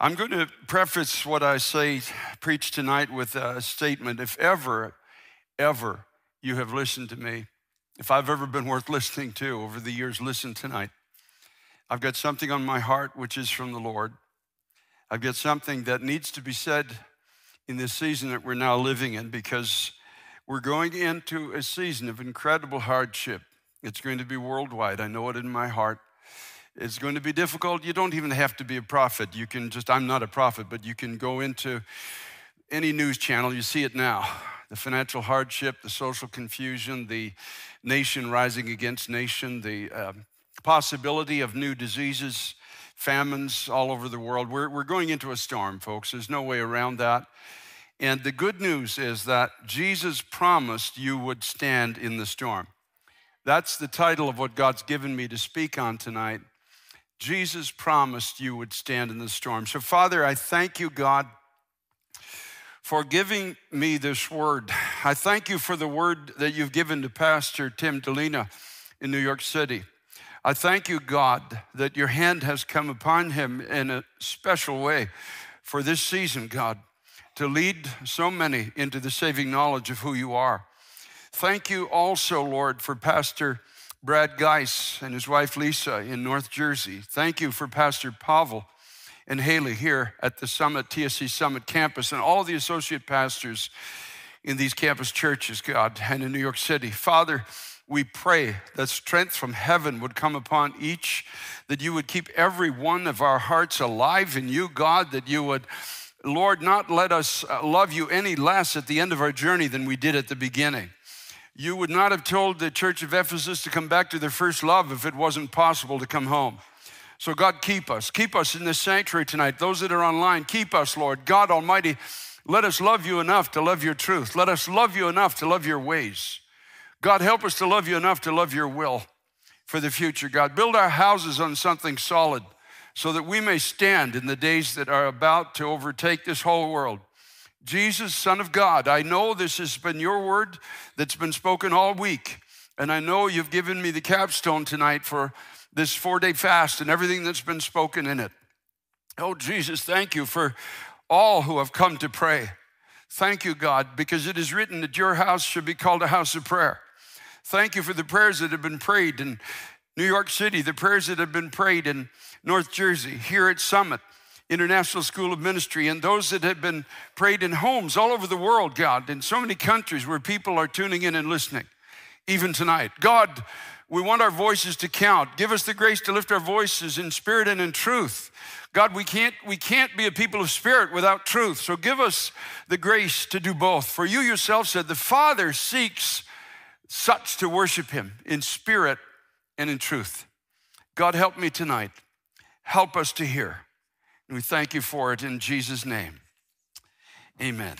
I'm going to preface what I say, preach tonight with a statement. If ever, ever you have listened to me, if I've ever been worth listening to over the years, listen tonight. I've got something on my heart which is from the Lord. I've got something that needs to be said in this season that we're now living in because we're going into a season of incredible hardship. It's going to be worldwide. I know it in my heart. It's going to be difficult. You don't even have to be a prophet. You can just, I'm not a prophet, but you can go into any news channel, you see it now. The financial hardship, the social confusion, the nation rising against nation, the uh, possibility of new diseases, famines all over the world. We're, we're going into a storm, folks. There's no way around that. And the good news is that Jesus promised you would stand in the storm. That's the title of what God's given me to speak on tonight. Jesus promised you would stand in the storm. So, Father, I thank you, God, for giving me this word. I thank you for the word that you've given to Pastor Tim Dilena in New York City. I thank you, God, that your hand has come upon him in a special way for this season, God, to lead so many into the saving knowledge of who you are. Thank you also, Lord, for Pastor Brad Geis and his wife Lisa in North Jersey. Thank you for Pastor Pavel and Haley here at the Summit, TSC Summit campus, and all the associate pastors in these campus churches, God, and in New York City. Father, we pray that strength from heaven would come upon each, that you would keep every one of our hearts alive in you, God, that you would, Lord, not let us uh, love you any less at the end of our journey than we did at the beginning. You would not have told the church of Ephesus to come back to their first love if it wasn't possible to come home. So, God, keep us. Keep us in this sanctuary tonight. Those that are online, keep us, Lord. God Almighty, let us love you enough to love your truth. Let us love you enough to love your ways. God, help us to love you enough to love your will for the future. God, build our houses on something solid so that we may stand in the days that are about to overtake this whole world. Jesus, Son of God, I know this has been your word that's been spoken all week. And I know you've given me the capstone tonight for this four day fast and everything that's been spoken in it. Oh, Jesus, thank you for all who have come to pray. Thank you, God, because it is written that your house should be called a house of prayer. Thank you for the prayers that have been prayed in New York City, the prayers that have been prayed in North Jersey, here at Summit. International School of Ministry, and those that have been prayed in homes all over the world, God, in so many countries where people are tuning in and listening, even tonight. God, we want our voices to count. Give us the grace to lift our voices in spirit and in truth. God, we can't, we can't be a people of spirit without truth. So give us the grace to do both. For you yourself said, the Father seeks such to worship him in spirit and in truth. God, help me tonight. Help us to hear. And we thank you for it in Jesus' name. Amen.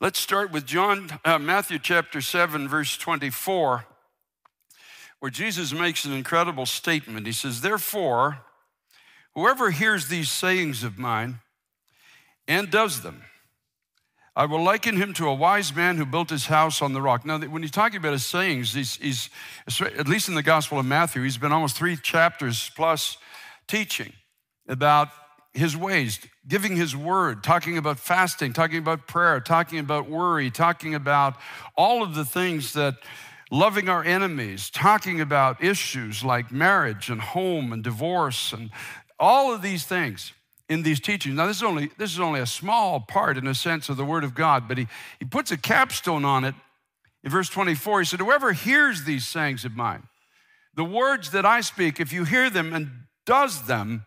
Let's start with John, uh, Matthew chapter 7, verse 24, where Jesus makes an incredible statement. He says, Therefore, whoever hears these sayings of mine and does them, I will liken him to a wise man who built his house on the rock. Now, when he's talking about his sayings, he's, he's, at least in the Gospel of Matthew, he's been almost three chapters plus teaching about his ways, giving his word, talking about fasting, talking about prayer, talking about worry, talking about all of the things that loving our enemies, talking about issues like marriage and home and divorce and all of these things in these teachings. Now, this is only, this is only a small part, in a sense, of the Word of God, but he, he puts a capstone on it in verse 24. He said, Whoever hears these sayings of mine, the words that I speak, if you hear them and does them,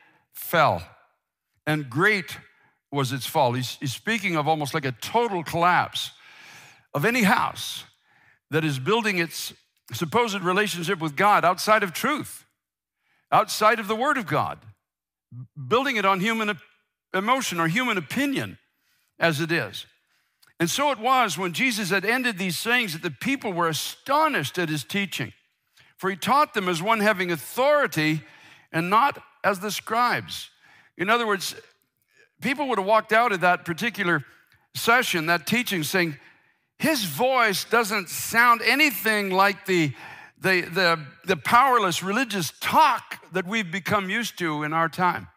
fell. And great was its fall. He's, he's speaking of almost like a total collapse of any house that is building its supposed relationship with God outside of truth, outside of the Word of God, building it on human emotion or human opinion as it is. And so it was when Jesus had ended these sayings that the people were astonished at his teaching. For he taught them as one having authority and not as the scribes. In other words, people would have walked out of that particular session, that teaching, saying, His voice doesn't sound anything like the, the, the, the powerless religious talk that we've become used to in our time.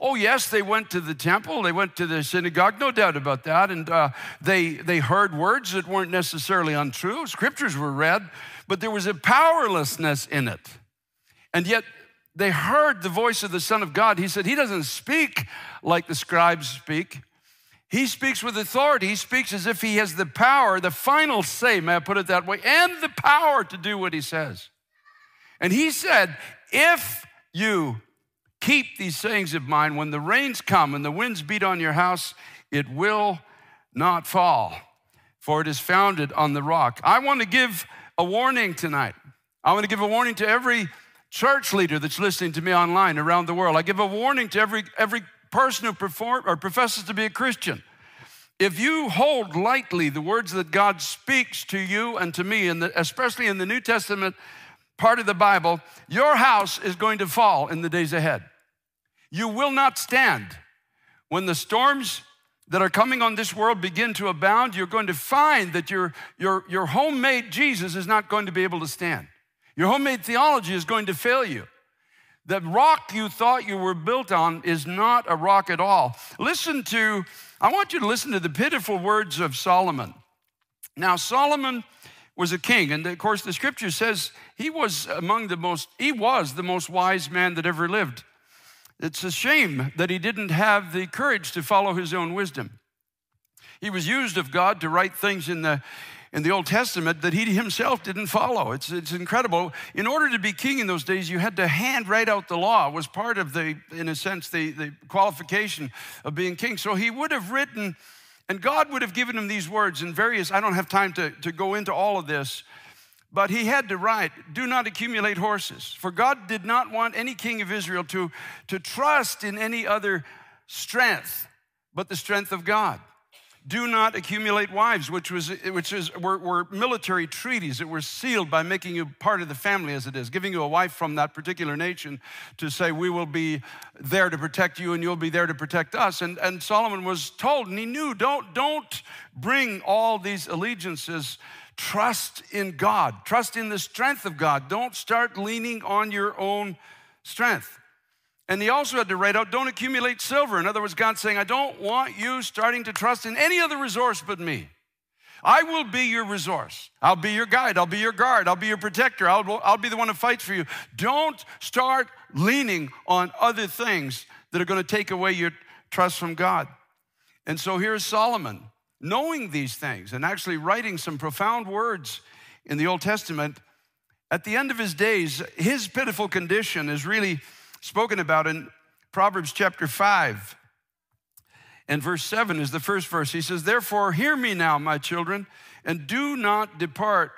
Oh, yes, they went to the temple, they went to the synagogue, no doubt about that. And uh, they, they heard words that weren't necessarily untrue. Scriptures were read, but there was a powerlessness in it. And yet, they heard the voice of the Son of God. He said, He doesn't speak like the scribes speak. He speaks with authority. He speaks as if he has the power, the final say, may I put it that way, and the power to do what he says. And he said, If you keep these sayings of mine, when the rains come and the winds beat on your house, it will not fall, for it is founded on the rock. I want to give a warning tonight. I want to give a warning to every church leader that's listening to me online around the world. I give a warning to every, every person who perform, or professes to be a Christian. If you hold lightly the words that God speaks to you and to me, and especially in the New Testament part of the Bible, your house is going to fall in the days ahead. You will not stand. When the storms that are coming on this world begin to abound, you're going to find that your, your, your homemade Jesus is not going to be able to stand. Your homemade theology is going to fail you. The rock you thought you were built on is not a rock at all. Listen to, I want you to listen to the pitiful words of Solomon. Now, Solomon was a king, and of course, the scripture says he was among the most, he was the most wise man that ever lived. It's a shame that he didn't have the courage to follow his own wisdom. He was used of God to write things in the in the Old Testament that he himself didn't follow. It's, it's incredible. In order to be king in those days, you had to hand write out the law. Was part of the, in a sense, the, the qualification of being king. So he would have written, and God would have given him these words in various, I don't have time to, to go into all of this, but he had to write, do not accumulate horses. For God did not want any king of Israel to, to trust in any other strength but the strength of God do not accumulate wives, which, was, which is, were, were, military treaties that were sealed by making you part of the family as it is, giving you a wife from that particular nation to say, We will be there to protect you and you'll be there to protect us. And, and Solomon was told, and he knew, don't, don't bring all these allegiances. Trust in God, trust in the strength of God. Don't start leaning on your own strength. And he also had to write out, don't accumulate silver. In other words, God's saying, I don't want you starting to trust in any other resource but me. I will be your resource. I'll be your guide. I'll be your guard. I'll be your protector. I'll, I'll be the one who fights for you. Don't start leaning on other things that are going to take away your trust from God. And so here's Solomon, knowing these things and actually writing some profound words in the Old Testament. At the end of his days, his pitiful condition is really spoken about in Proverbs chapter 5. And verse 7 is the first verse. He says, Therefore, hear me now, my children, and do not depart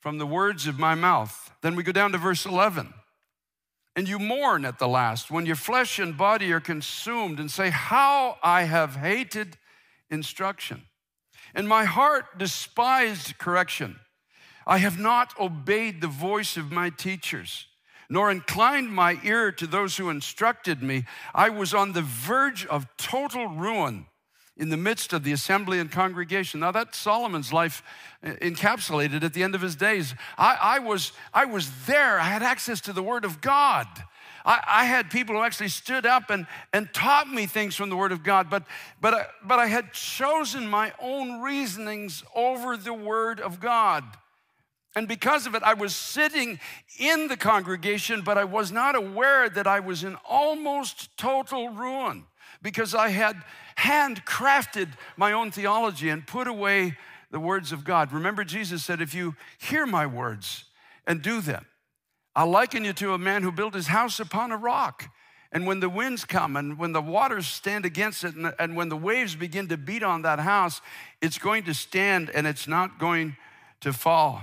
from the words of my mouth. Then we go down to verse 11. And you mourn at the last when your flesh and body are consumed, and say, How I have hated instruction, and my heart despised correction. I have not obeyed the voice of my teachers nor inclined my ear to those who instructed me. I was on the verge of total ruin in the midst of the assembly and congregation. Now, that's Solomon's life uh, encapsulated at the end of his days. I, I was, I was there, I had access to the Word of God. I, I, had people who actually stood up and, and taught me things from the Word of God, but, but, I, but I had chosen my own reasonings over the Word of God. And because of it, I was sitting in the congregation, but I was not aware that I was in almost total ruin because I had handcrafted my own theology and put away the words of God. Remember, Jesus said, If you hear my words and do them, I'll liken you to a man who built his house upon a rock. And when the winds come and when the waters stand against it and, and when the waves begin to beat on that house, it's going to stand and it's not going to fall.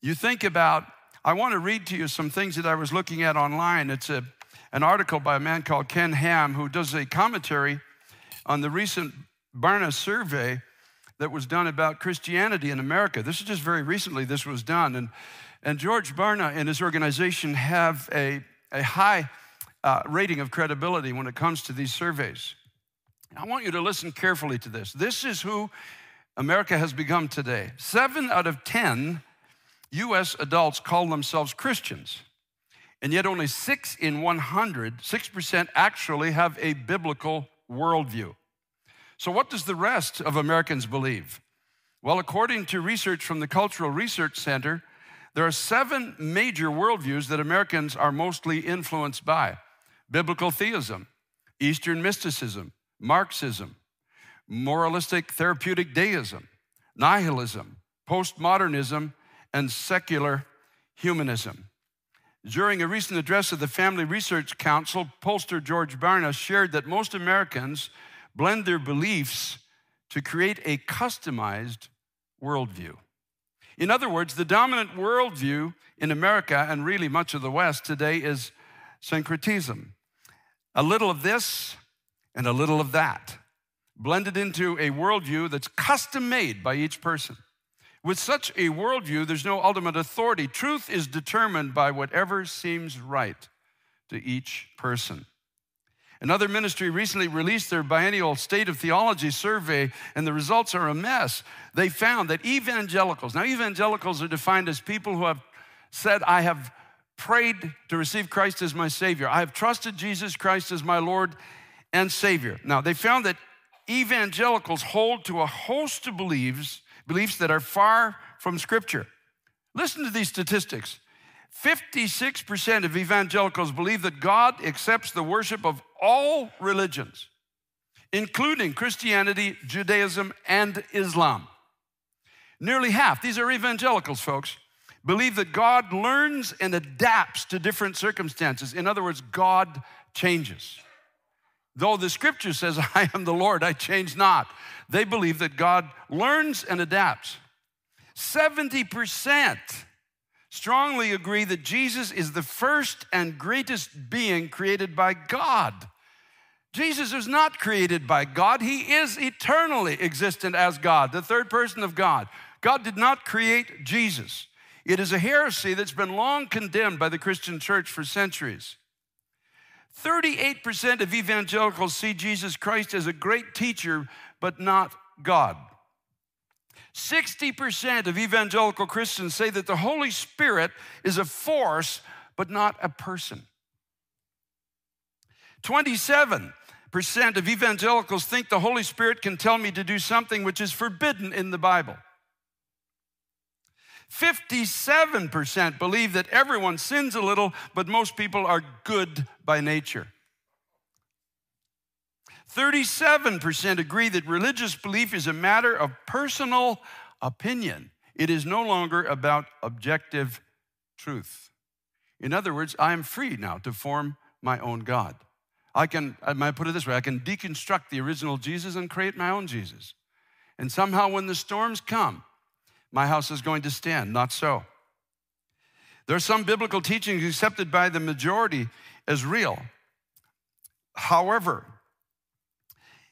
You think about, I want to read to you some things that I was looking at online. It's a, an article by a man called Ken Ham who does a commentary on the recent Barna survey that was done about Christianity in America. This is just very recently this was done. And, and George Barna and his organization have a, a high uh, rating of credibility when it comes to these surveys. I want you to listen carefully to this. This is who America has become today. Seven out of 10 US adults call themselves Christians, and yet only six in 100, 6% actually have a biblical worldview. So, what does the rest of Americans believe? Well, according to research from the Cultural Research Center, there are seven major worldviews that Americans are mostly influenced by biblical theism, Eastern mysticism, Marxism, moralistic therapeutic deism, nihilism, postmodernism, and secular humanism. During a recent address of the Family Research Council, pollster George Barna shared that most Americans blend their beliefs to create a customized worldview. In other words, the dominant worldview in America and really much of the West today is syncretism. A little of this and a little of that, blended into a worldview that's custom made by each person. With such a worldview, there's no ultimate authority. Truth is determined by whatever seems right to each person. Another ministry recently released their biennial State of Theology survey, and the results are a mess. They found that evangelicals, now, evangelicals are defined as people who have said, I have prayed to receive Christ as my Savior, I have trusted Jesus Christ as my Lord and Savior. Now, they found that evangelicals hold to a host of beliefs, beliefs that are far from Scripture. Listen to these statistics 56% of evangelicals believe that God accepts the worship of all religions, including Christianity, Judaism, and Islam. Nearly half, these are evangelicals, folks, believe that God learns and adapts to different circumstances. In other words, God changes. Though the scripture says, I am the Lord, I change not, they believe that God learns and adapts. 70% strongly agree that Jesus is the first and greatest being created by God. Jesus is not created by God, He is eternally existent as God, the third person of God. God did not create Jesus. It is a heresy that's been long condemned by the Christian church for centuries. 38% of evangelicals see Jesus Christ as a great teacher, but not God. 60% of evangelical Christians say that the Holy Spirit is a force, but not a person. 27% of evangelicals think the Holy Spirit can tell me to do something which is forbidden in the Bible. 57% believe that everyone sins a little, but most people are good by nature. 37% agree that religious belief is a matter of personal opinion. It is no longer about objective truth. In other words, I am free now to form my own God. I can, I might put it this way I can deconstruct the original Jesus and create my own Jesus. And somehow, when the storms come, my house is going to stand. Not so. There are some biblical teachings accepted by the majority as real. However,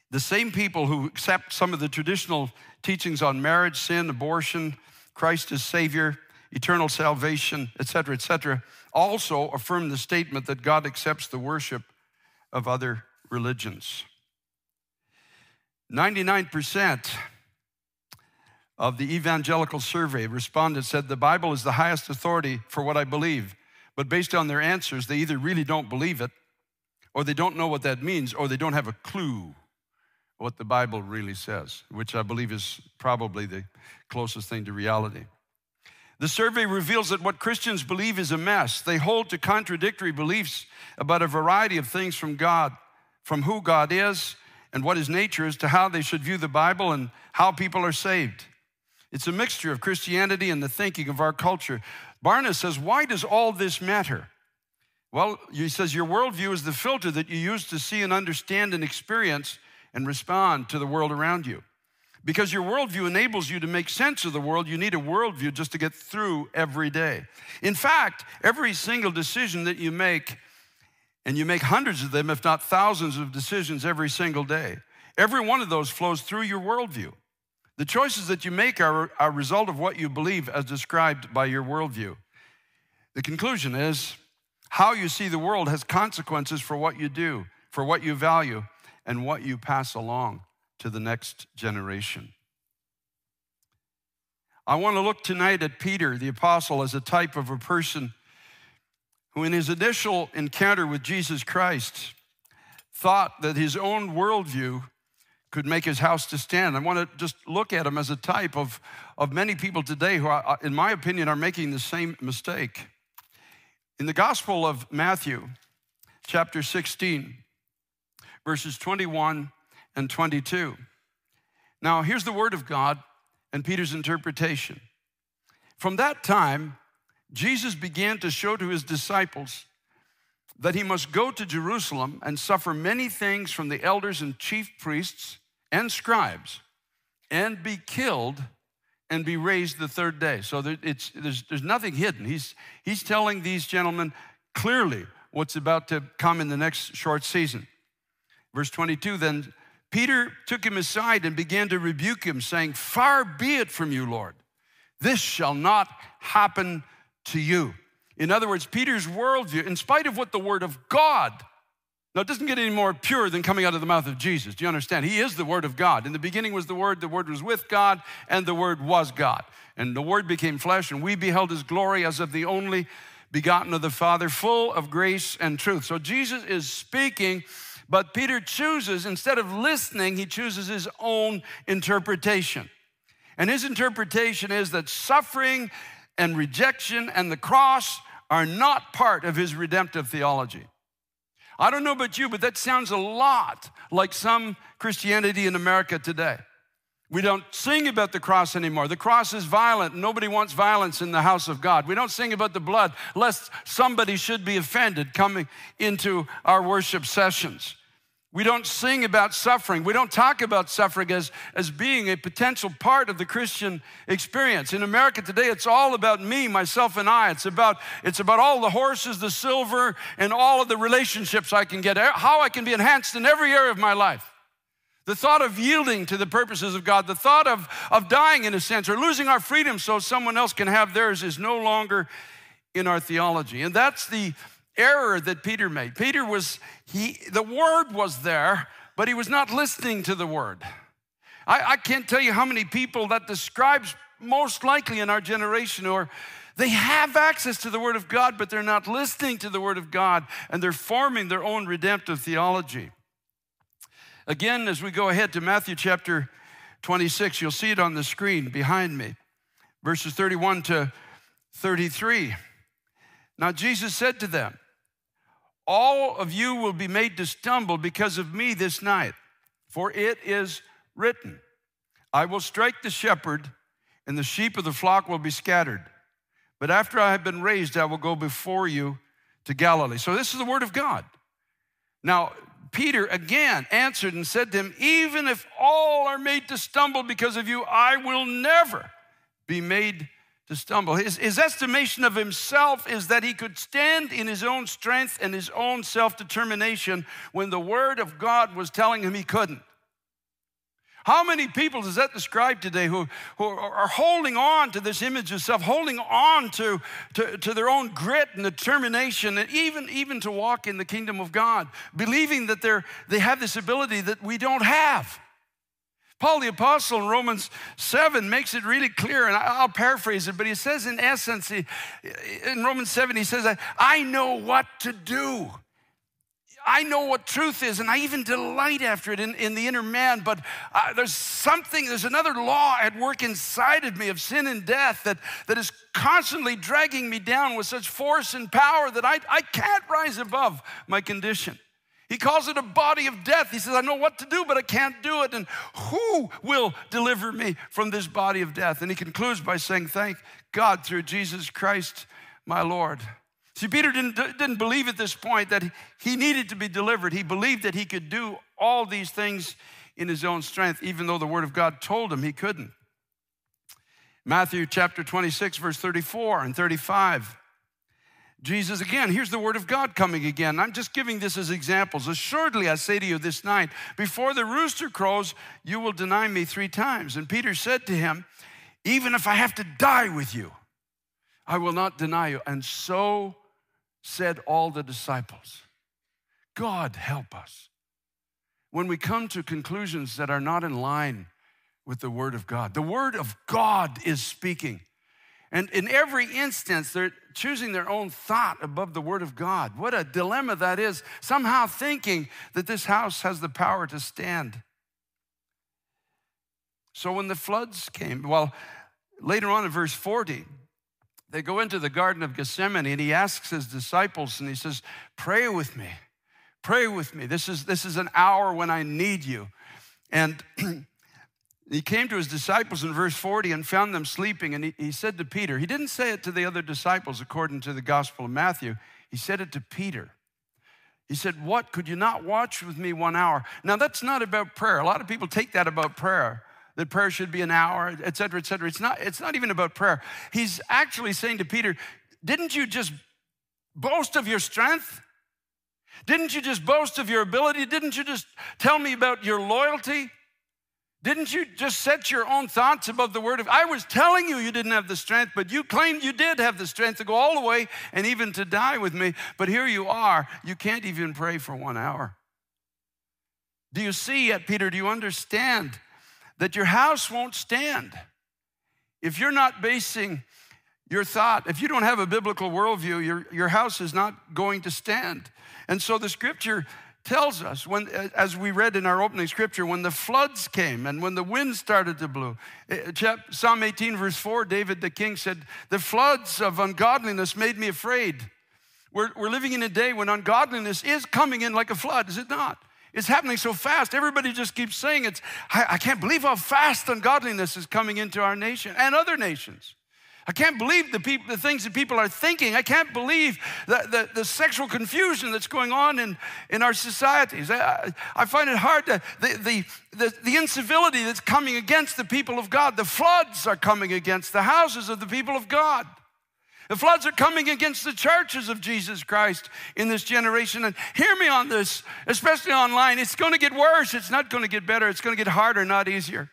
the same people who accept some of the traditional teachings on marriage, sin, abortion, Christ as Savior, eternal salvation, etc., etc., also affirm the statement that God accepts the worship of other religions. 99% of the evangelical survey respondents said the Bible is the highest authority for what I believe. But based on their answers, they either really don't believe it, or they don't know what that means, or they don't have a clue what the Bible really says, which I believe is probably the closest thing to reality. The survey reveals that what Christians believe is a mess. They hold to contradictory beliefs about a variety of things from God, from who God is and what his nature is, to how they should view the Bible and how people are saved. It's a mixture of Christianity and the thinking of our culture. Barna says, Why does all this matter? Well, he says, Your worldview is the filter that you use to see and understand and experience and respond to the world around you. Because your worldview enables you to make sense of the world, you need a worldview just to get through every day. In fact, every single decision that you make And you make hundreds of them, if not thousands, of decisions every single day. Every one of those flows through your worldview. The choices that you make are a result of what you believe as described by your worldview. The conclusion is how you see the world has consequences for what you do, for what you value, and what you pass along to the next generation. I want to look tonight at Peter, the apostle, as a type of a person who, in his initial encounter with Jesus Christ, thought that his own worldview could make his house to stand. I want to just look at him as a type of, of many people today who, are, in my opinion, are making the same mistake. In the Gospel of Matthew, chapter 16, verses 21 and 22. Now, here's the word of God and Peter's interpretation. From that time, Jesus began to show to his disciples that he must go to Jerusalem and suffer many things from the elders and chief priests and scribes and be killed and be raised the third day. So there, there's, there's nothing hidden. He's, he's telling these gentlemen clearly what's about to come in the next short season. Verse 22 Then Peter took him aside and began to rebuke him, saying, Far be it from you, Lord. This shall not happen to you. In other words, Peter's worldview, in spite of what the Word of God, now it doesn't get any more pure than coming out of the mouth of Jesus. Do you understand? He is the Word of God. In the beginning was the Word, the Word was with God, and the Word was God. And the Word became flesh, and we beheld His glory as of the only begotten of the Father, full of grace and truth. So Jesus is speaking, but Peter chooses, instead of listening, he chooses his own interpretation. And his interpretation is that suffering and rejection and the cross are not part of his redemptive theology. I don't know about you, but that sounds a lot like some Christianity in America today. We don't sing about the cross anymore. The cross is violent. Nobody wants violence in the house of God. We don't sing about the blood, lest somebody should be offended coming into our worship sessions. We don't sing about suffering. We don't talk about suffering as, as being a potential part of the Christian experience. In America today, it's all about me, myself, and I. It's about, it's about all the horses, the silver, and all of the relationships I can get, how I can be enhanced in every area of my life. The thought of yielding to the purposes of God, the thought of, of dying in a sense, or losing our freedom so someone else can have theirs is no longer in our theology. And that's the error that Peter made. Peter was, he, the word was there, but he was not listening to the word. I, I can't tell you how many people that describes most likely in our generation or they have access to the Word of God, but they're not listening to the Word of God and they're forming their own redemptive theology. Again, as we go ahead to Matthew chapter 26, you'll see it on the screen behind me, verses 31 to 33. Now, Jesus said to them, all of you will be made to stumble because of me this night. For it is written, I will strike the shepherd, and the sheep of the flock will be scattered. But after I have been raised, I will go before you to Galilee. So this is the word of God. Now, Peter again answered and said to him, Even if all are made to stumble because of you, I will never be made to stumble. His, his estimation of himself is that he could stand in his own strength and his own self determination when the Word of God was telling him he couldn't. How many people does that describe today who, who are holding on to this image of self, holding on to, to, to their own grit and determination, and even, even to walk in the kingdom of God, believing that they're, they have this ability that we don't have? Paul the Apostle in Romans 7 makes it really clear, and I'll paraphrase it, but he says in essence, he, in Romans 7, he says, I know what to do. I know what truth is, and I even delight after it in, in the inner man. But uh, there's something, there's another law at work inside of me of sin and death that, that is constantly dragging me down with such force and power that I, I can't rise above my condition. He calls it a body of death. He says, I know what to do, but I can't do it. And who will deliver me from this body of death? And he concludes by saying, Thank God through Jesus Christ, my Lord. See, Peter didn't, didn't believe at this point that he needed to be delivered. He believed that he could do all these things in his own strength, even though the Word of God told him he couldn't. Matthew chapter 26, verse 34 and 35. Jesus again, here's the word of God coming again. I'm just giving this as examples. Assuredly, I say to you this night, before the rooster crows, you will deny me three times. And Peter said to him, Even if I have to die with you, I will not deny you. And so said all the disciples. God help us. When we come to conclusions that are not in line with the Word of God, the Word of God is speaking. And in every instance, they're choosing their own thought above the Word of God. What a dilemma that is, somehow thinking that this house has the power to stand. So when the floods came, well, later on in verse 40, they go into the Garden of Gethsemane and he asks his disciples and he says, Pray with me. Pray with me. This is, this is an hour when I need you. And he came to his disciples in verse 40 and found them sleeping. And he, he said to Peter, he didn't say it to the other disciples according to the Gospel of Matthew, he said it to Peter. He said, What? Could you not watch with me one hour? Now, that's not about prayer. A lot of people take that about prayer, that prayer should be an hour, et cetera, et cetera. It's not, it's not even about prayer. He's actually saying to Peter, Didn't you just boast of your strength? Didn't you just boast of your ability? Didn't you just tell me about your loyalty? Didn't you just set your own thoughts above the word of I was telling you you didn't have the strength, but you claimed you did have the strength to go all the way and even to die with me. But here you are. You can't even pray for one hour. Do you see yet, Peter? Do you understand that your house won't stand. If you're not basing your thought, if you don't have a biblical worldview, your, your house is not going to stand. And so the scripture tells us when as we read in our opening scripture when the floods came and when the wind started to blow eh, psalm 18 verse 4 david the king said the floods of ungodliness made me afraid. We're, we're living in a day when ungodliness is coming in like a flood is it not it's happening so fast everybody just keeps saying it's I, I can't believe how fast ungodliness is coming into our nation and other nations I can't believe the, people, the things that people are thinking. I can't believe the, the, the sexual confusion that's going on in, in our societies. I, I find it hard to, the, the, the, the incivility that's coming against the people of God. The floods are coming against the houses of the people of God. The floods are coming against the churches of Jesus Christ in this generation. And hear me on this, especially online. It's going to get worse. It's not going to get better. It's going to get harder, not easier.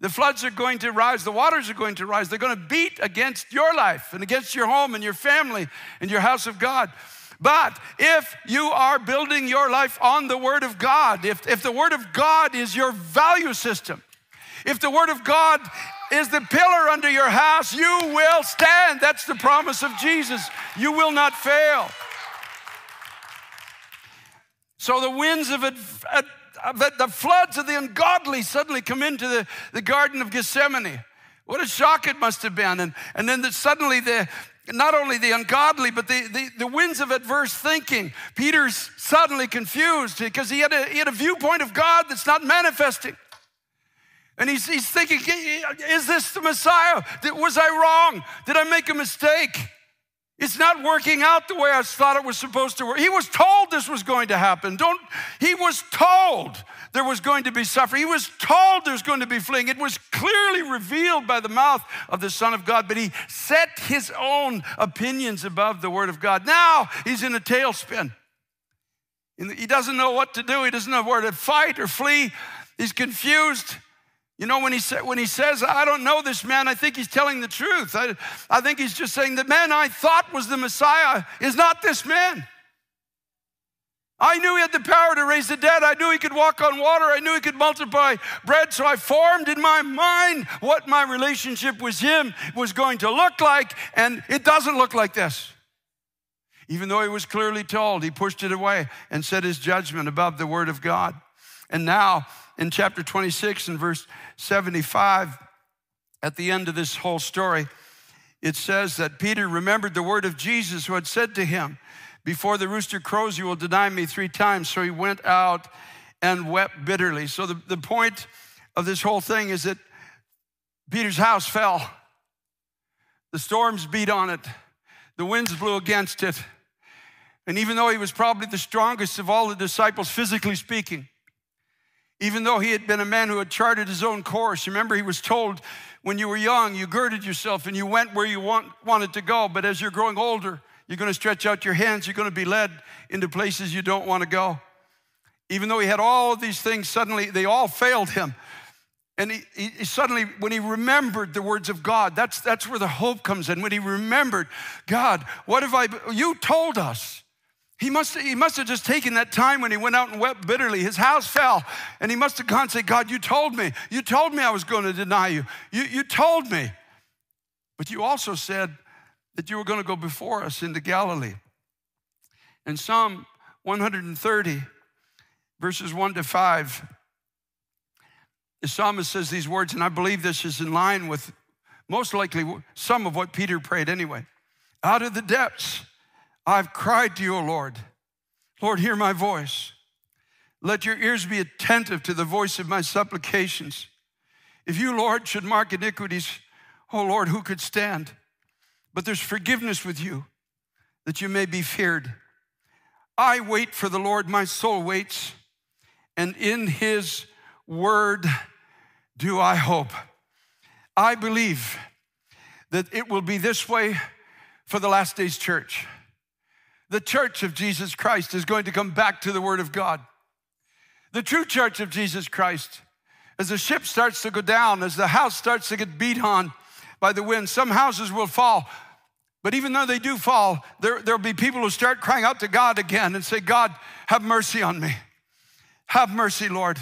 The floods are going to rise, the waters are going to rise. They're going to beat against your life and against your home and your family and your house of God. But if you are building your life on the Word of God, if, if the Word of God is your value system, if the Word of God is the pillar under your house, you will stand. That's the promise of Jesus. You will not fail. So the winds of the floods of the ungodly suddenly come into the, the Garden of Gethsemane. What a shock it must have been. And, and then the, suddenly the, not only the ungodly, but the, the, the, winds of adverse thinking. Peter's suddenly confused because he had, a, he had a viewpoint of God that's not manifesting. And he's, he's thinking, is this the Messiah? Was I wrong? Did I make a mistake? It's not working out the way I thought it was supposed to work. He was told this was going to happen. Don't, he was told there was going to be suffering. He was told there's going to be fleeing. It was clearly revealed by the mouth of the Son of God, but he set his own opinions above the Word of God. Now he's in a tailspin. He doesn't know what to do. He doesn't know where to fight or flee. He's confused. You know, when he, sa- when he says, I don't know this man, I think he's telling the truth. I, I think he's just saying, the man I thought was the Messiah is not this man. I knew he had the power to raise the dead. I knew he could walk on water. I knew he could multiply bread. So I formed in my mind what my relationship with him was going to look like, and it doesn't look like this. Even though he was clearly told, he pushed it away and set his judgment above the word of God. And now, in chapter 26 and verse 75, at the end of this whole story, it says that Peter remembered the word of Jesus who had said to him, Before the rooster crows, you will deny me three times. So he went out and wept bitterly. So the, the point of this whole thing is that Peter's house fell. The storms beat on it, the winds blew against it. And even though he was probably the strongest of all the disciples, physically speaking, even though he had been a man who had charted his own course. Remember, he was told when you were young, you girded yourself and you went where you want, wanted to go. But as you're growing older, You're going to stretch out your hands. You're going to be led into places you don't want to go. Even though he had all of these things, suddenly they all failed him. And he, he, suddenly, when he remembered the words of God, that's, that's where the hope comes in. When he remembered, God, what have I, you told us. He must, he must have just taken that time when he went out and wept bitterly. His house fell, and he must have gone and said, God, you told me. You told me I was going to deny you. You, you told me. But you also said that you were going to go before us into Galilee. In Psalm 130, verses 1 to 5, the psalmist says these words, and I believe this is in line with most likely some of what Peter prayed anyway. Out of the depths, I've cried to you, O Lord. Lord, hear my voice. Let your ears be attentive to the voice of my supplications. If you, Lord, should mark iniquities, O Lord, who could stand? But there's forgiveness with you that you may be feared. I wait for the Lord, my soul waits, and in his word do I hope. I believe that it will be this way for the last days church. The church of Jesus Christ is going to come back to the Word of God. The true church of Jesus Christ, as the ship starts to go down, as the house starts to get beat on by the wind, some houses will fall. But even though they do fall, there, there'll be people who start crying out to God again and say, God, have mercy on me. Have mercy, Lord.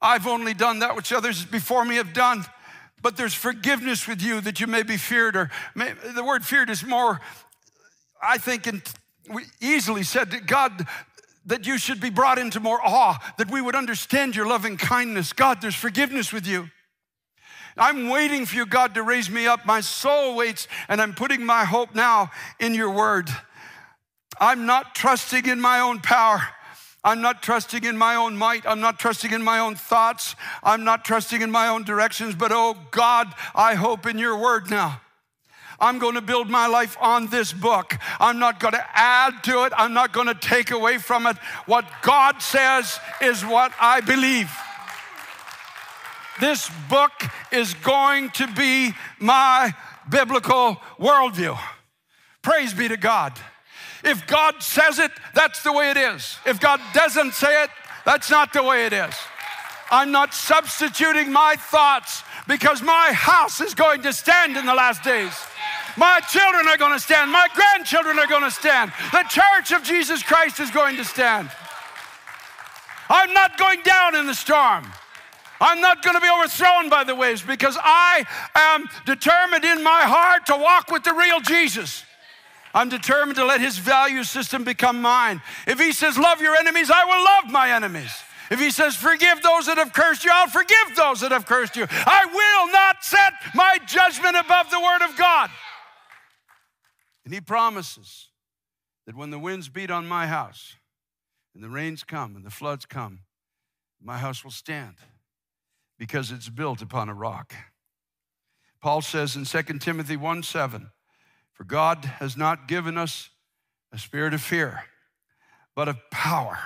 I've only done that which others before me have done. But there's forgiveness with you that you may be feared, or may, the word feared is more, I think, in, we easily said God that you should be brought into more awe, that we would understand your loving kindness. God, there's forgiveness with you. I'm waiting for you, God, to raise me up. My soul waits, and I'm putting my hope now in your word. I'm not trusting in my own power. I'm not trusting in my own might. I'm not trusting in my own thoughts. I'm not trusting in my own directions. But oh God, I hope in your word now. I'm going to build my life on this book. I'm not going to add to it. I'm not going to take away from it. What God says is what I believe. This book is going to be my biblical worldview. Praise be to God. If God says it, that's the way it is. If God doesn't say it, that's not the way it is. I'm not substituting my thoughts because my house is going to stand in the last days. My children are going to stand. My grandchildren are going to stand. The church of Jesus Christ is going to stand. I'm not going down in the storm. I'm not going to be overthrown by the waves because I am determined in my heart to walk with the real Jesus. I'm determined to let his value system become mine. If he says, Love your enemies, I will love my enemies. If he says, Forgive those that have cursed you, I'll forgive those that have cursed you. I will not set my judgment above the word of God. And he promises that when the winds beat on my house, and the rains come, and the floods come, my house will stand because it's built upon a rock. Paul says in 2 Timothy 1 7, For God has not given us a spirit of fear, but of power.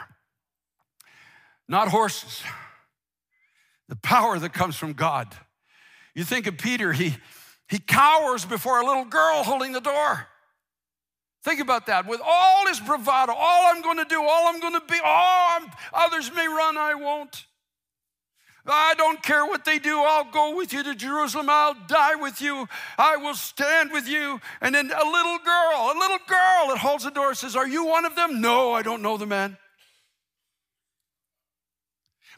Not horses, the power that comes from God. You think of Peter, he, he cowers before a little girl holding the door. Think about that. With all his bravado, all I'm going to do, all I'm going to be, oh, I'm, others may run, I won't. I don't care what they do. I'll go with you to Jerusalem. I'll die with you. I will stand with you. And then a little girl, a little girl that holds the door says, Are you one of them? No, I don't know the man.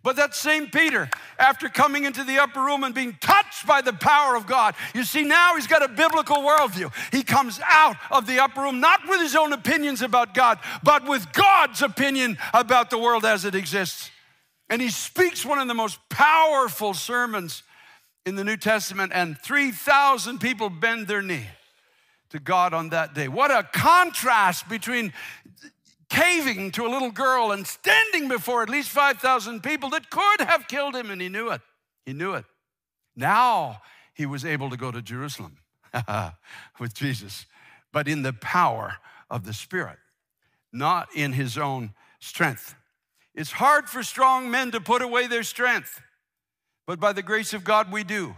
But that same Peter, after coming into the upper room and being touched by the power of God, you see, now he's got a biblical worldview. He comes out of the upper room not with his own opinions about God, but with God's opinion about the world as it exists. And he speaks one of the most powerful sermons in the New Testament, and 3,000 people bend their knee to God on that day. What a contrast between caving to a little girl and standing before at least 5,000 people that could have killed him, and he knew it. He knew it. Now he was able to go to Jerusalem with Jesus, but in the power of the Spirit, not in his own strength. It's hard for strong men to put away their strength, but by the grace of God, we do.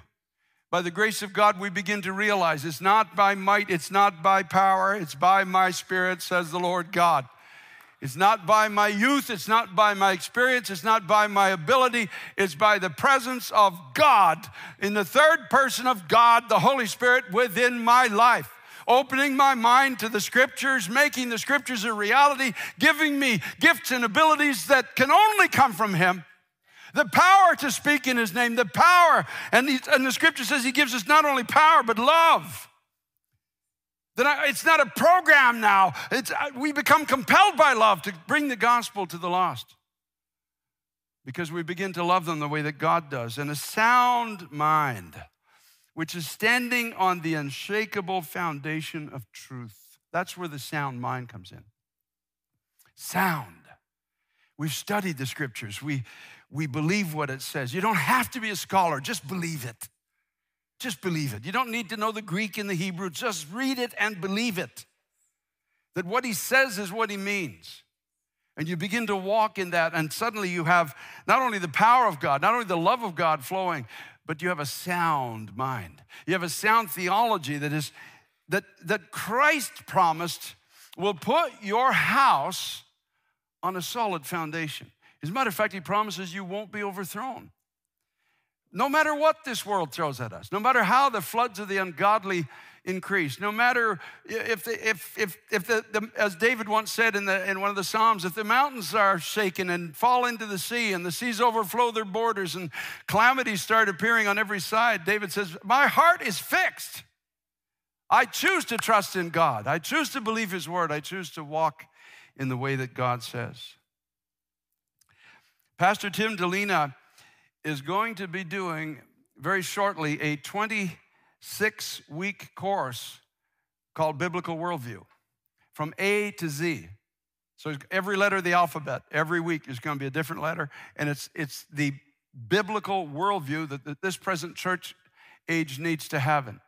By the grace of God, we begin to realize it's not by might, it's not by power, it's by my spirit, says the Lord God. It's not by my youth, it's not by my experience, it's not by my ability, it's by the presence of God in the third person of God, the Holy Spirit within my life. Opening my mind to the scriptures, making the scriptures a reality, giving me gifts and abilities that can only come from Him the power to speak in his name, the power. And, he, and the scripture says he gives us not only power, but love. That it's not a program now. It's, we become compelled by love to bring the gospel to the lost because we begin to love them the way that God does. And a sound mind, which is standing on the unshakable foundation of truth. That's where the sound mind comes in. Sound. We've studied the scriptures. We, we believe what it says. You don't have to be a scholar, just believe it. Just believe it. You don't need to know the Greek and the Hebrew, just read it and believe it. That what he says is what he means. And you begin to walk in that, and suddenly you have not only the power of God, not only the love of God flowing, but you have a sound mind. You have a sound theology that is that, that Christ promised will put your house on a solid foundation. As a matter of fact, he promises you won't be overthrown. No matter what this world throws at us, no matter how the floods of the ungodly increase, no matter if, the, if, if, if the, the, as David once said in, the, in one of the Psalms, if the mountains are shaken and fall into the sea and the seas overflow their borders and calamities start appearing on every side, David says, My heart is fixed. I choose to trust in God. I choose to believe His word. I choose to walk in the way that God says. Pastor Tim Dilena is going to be doing very shortly a 26 week course called Biblical Worldview from A to Z. So every letter of the alphabet, every week is going to be a different letter, and it's, it's the biblical worldview that, that this present church age needs to have. In.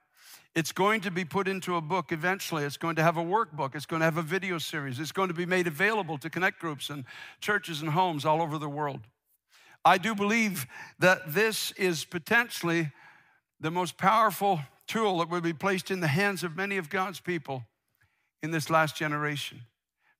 It's going to be put into a book eventually. It's going to have a workbook. It's going to have a video series. It's going to be made available to connect groups and churches and homes all over the world. I do believe that this is potentially the most powerful tool that will be placed in the hands of many of God's people in this last generation.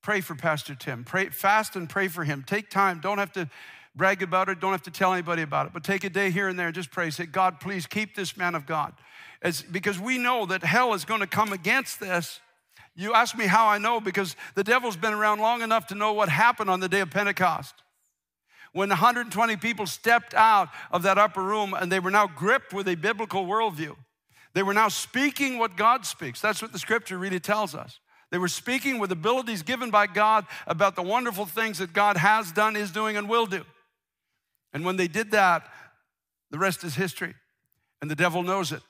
Pray for Pastor Tim. Pray, fast and pray for him. Take time. Don't have to brag about it. Don't have to tell anybody about it. But take a day here and there and just pray. Say, God, please keep this man of God. As, because we know that hell is going to come against this. You ask me how I know because the devil's been around long enough to know what happened on the day of Pentecost. When 120 people stepped out of that upper room and they were now gripped with a biblical worldview, they were now speaking what God speaks. That's what the scripture really tells us. They were speaking with abilities given by God about the wonderful things that God has done, is doing, and will do. And when they did that, the rest is history. And the devil knows it.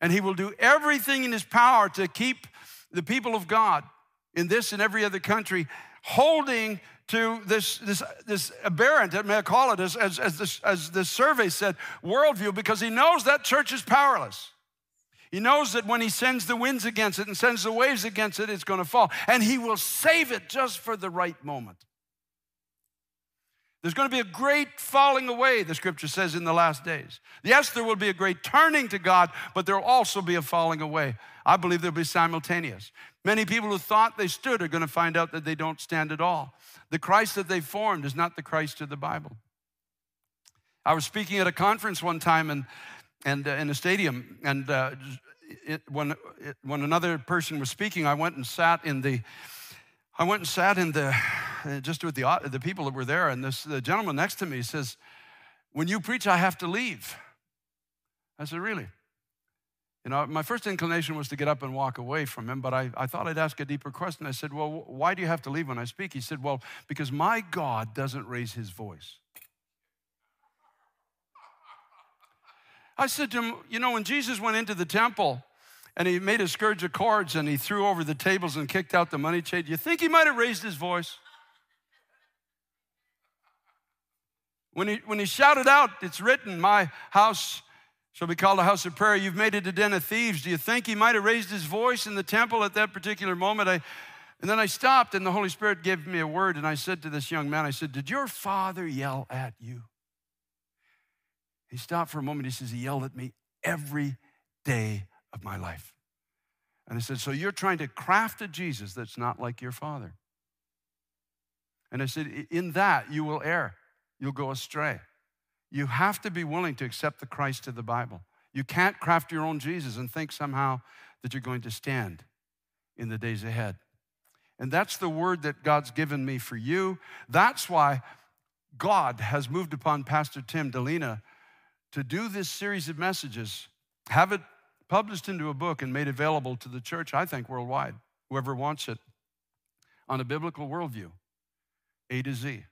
And he will do everything in his power to keep the people of God in this and every other country holding to this, this, this aberrant, may I call it, as, as, as, this, as this survey said, worldview, because he knows that church is powerless. He knows that when he sends the winds against it and sends the waves against it, it's going to fall. And he will save it just for the right moment. There's going to be a great falling away, the scripture says, in the last days. Yes, there will be a great turning to God, but there will also be a falling away. I believe there'll be simultaneous. Many people who thought they stood are going to find out that they don't stand at all. The Christ that they formed is not the Christ of the Bible. I was speaking at a conference one time and, and uh, in a stadium, and uh, it, when, it, when another person was speaking, I went and sat in the I went and sat in the, just with the, the people that were there, and this, the gentleman next to me says, When you preach, I have to leave. I said, Really? You know, my first inclination was to get up and walk away from him, but I, I thought I'd ask a deeper question. I said, Well, why do you have to leave when I speak? He said, Well, because my God doesn't raise his voice. I said to him, You know, when Jesus went into the temple, and he made a scourge of cords and he threw over the tables and kicked out the money. Do you think he might have raised his voice? When he, when he shouted out, it's written, My house shall be called a house of prayer. You've made it a den of thieves. Do you think he might have raised his voice in the temple at that particular moment? I, and then I stopped, and the Holy Spirit gave me a word, and I said to this young man, I said, Did your father yell at you? He stopped for a moment. He says, He yelled at me every day of my life. And I said, So you're trying to craft a Jesus that's not like your father. And I said, In that you will err, you'll go astray. You have to be willing to accept the Christ of the Bible. You can't craft your own Jesus and think somehow that you're going to stand in the days ahead. And that's the word that God's given me for you. That's why God has moved upon Pastor Tim Dilena to do this series of messages, have it published into a book and made available to the church, I think, worldwide, whoever wants it, on a biblical worldview, A to Z.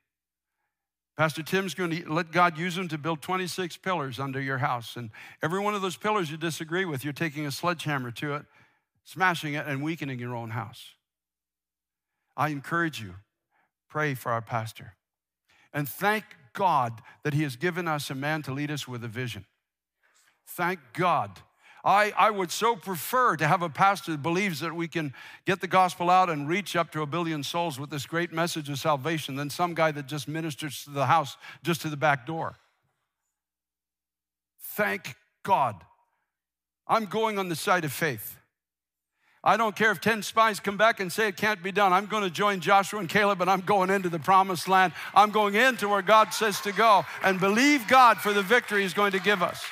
Pastor Tim's going to let God use him to build 26 pillars under your house. And every one of those pillars you disagree with, you're taking a sledgehammer to it, smashing it, and weakening your own house. I encourage you, pray for our pastor. And thank God that he has given us a man to lead us with a vision. Thank God I, I would so prefer to have a pastor that believes that we can get the gospel out and reach up to a billion souls with this great message of salvation than some guy that just ministers to the house just to the back door. Thank God. I'm going on the side of faith. I don't care if 10 spies come back and say it can't be done. I'm going to join Joshua and Caleb and I'm going into the promised land. I'm going into where God says to go and believe God for the victory He's going to give us.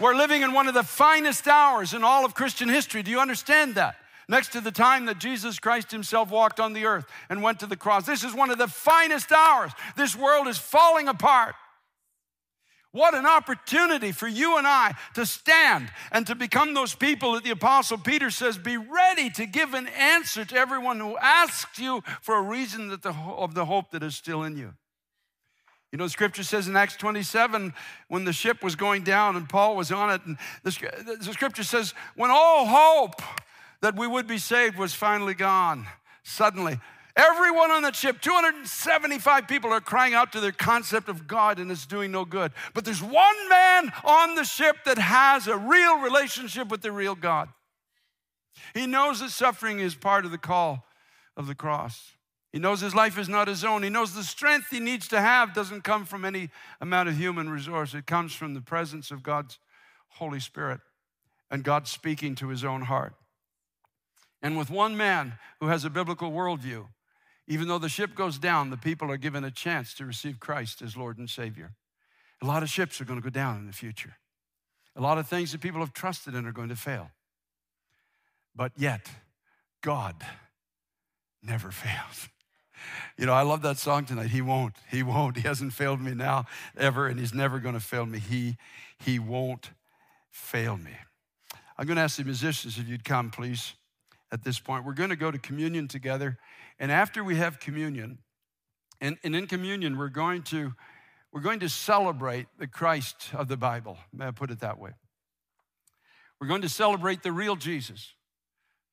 We're living in one of the finest hours in all of Christian history. Do you understand that? Next to the time that Jesus Christ Himself walked on the earth and went to the cross. This is one of the finest hours. This world is falling apart. What an opportunity for you and I to stand and to become those people that the Apostle Peter says, be ready to give an answer to everyone who asks you for a reason that the, of the hope that is still in you. You know, scripture says in Acts 27, when the ship was going down and Paul was on it, and the, the scripture says, when all hope that we would be saved was finally gone, suddenly, everyone on that ship, 275 people, are crying out to their concept of God and it's doing no good. But there's one man on the ship that has a real relationship with the real God. He knows that suffering is part of the call of the cross. He knows his life is not his own. He knows the strength he needs to have doesn't come from any amount of human resource. It comes from the presence of God's Holy Spirit and God speaking to his own heart. And with one man who has a biblical worldview, even though the ship goes down, the people are given a chance to receive Christ as Lord and Savior. A lot of ships are going to go down in the future. A lot of things that people have trusted in are going to fail. But yet, God never fails. You know, I love that song tonight. He won't. He won't. He hasn't failed me now ever, and he's never going to fail me. He, he won't fail me. I'm going to ask the musicians if you'd come, please, at this point. We're going to go to communion together. And after we have communion, and, and in communion, we're going to we're going to celebrate the Christ of the Bible. May I put it that way? We're going to celebrate the real Jesus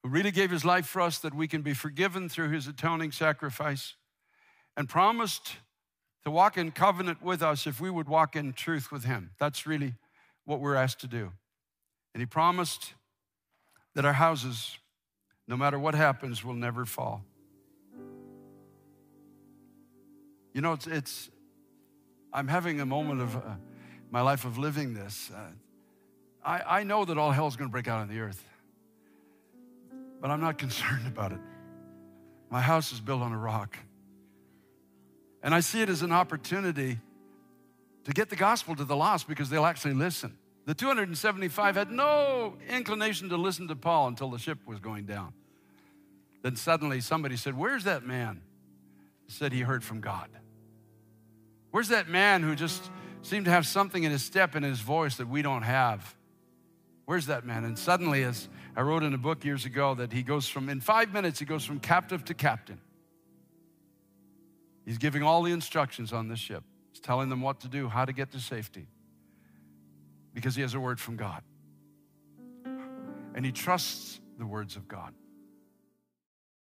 really gave his life for us that we can be forgiven through his atoning sacrifice and promised to walk in covenant with us if we would walk in truth with him. That's really what we're asked to do. And he promised that our houses, no matter what happens, will never fall. You know, it's, it's I'm having a moment of uh, my life of living this. Uh, I, I know that all hell is going to break out on the earth but I'm not concerned about it. My house is built on a rock. And I see it as an opportunity to get the gospel to the lost because they'll actually listen. The 275 had no inclination to listen to Paul until the ship was going down. Then suddenly somebody said, Where's that man? Said he heard from God. Where's that man who just seemed to have something in his step and his voice that we don't have? Where's that man? And suddenly, as I wrote in a book years ago that he goes from, in five minutes, he goes from captive to captain. He's giving all the instructions on this ship. He's telling them what to do, how to get to safety, because he has a word from God. And he trusts the words of God.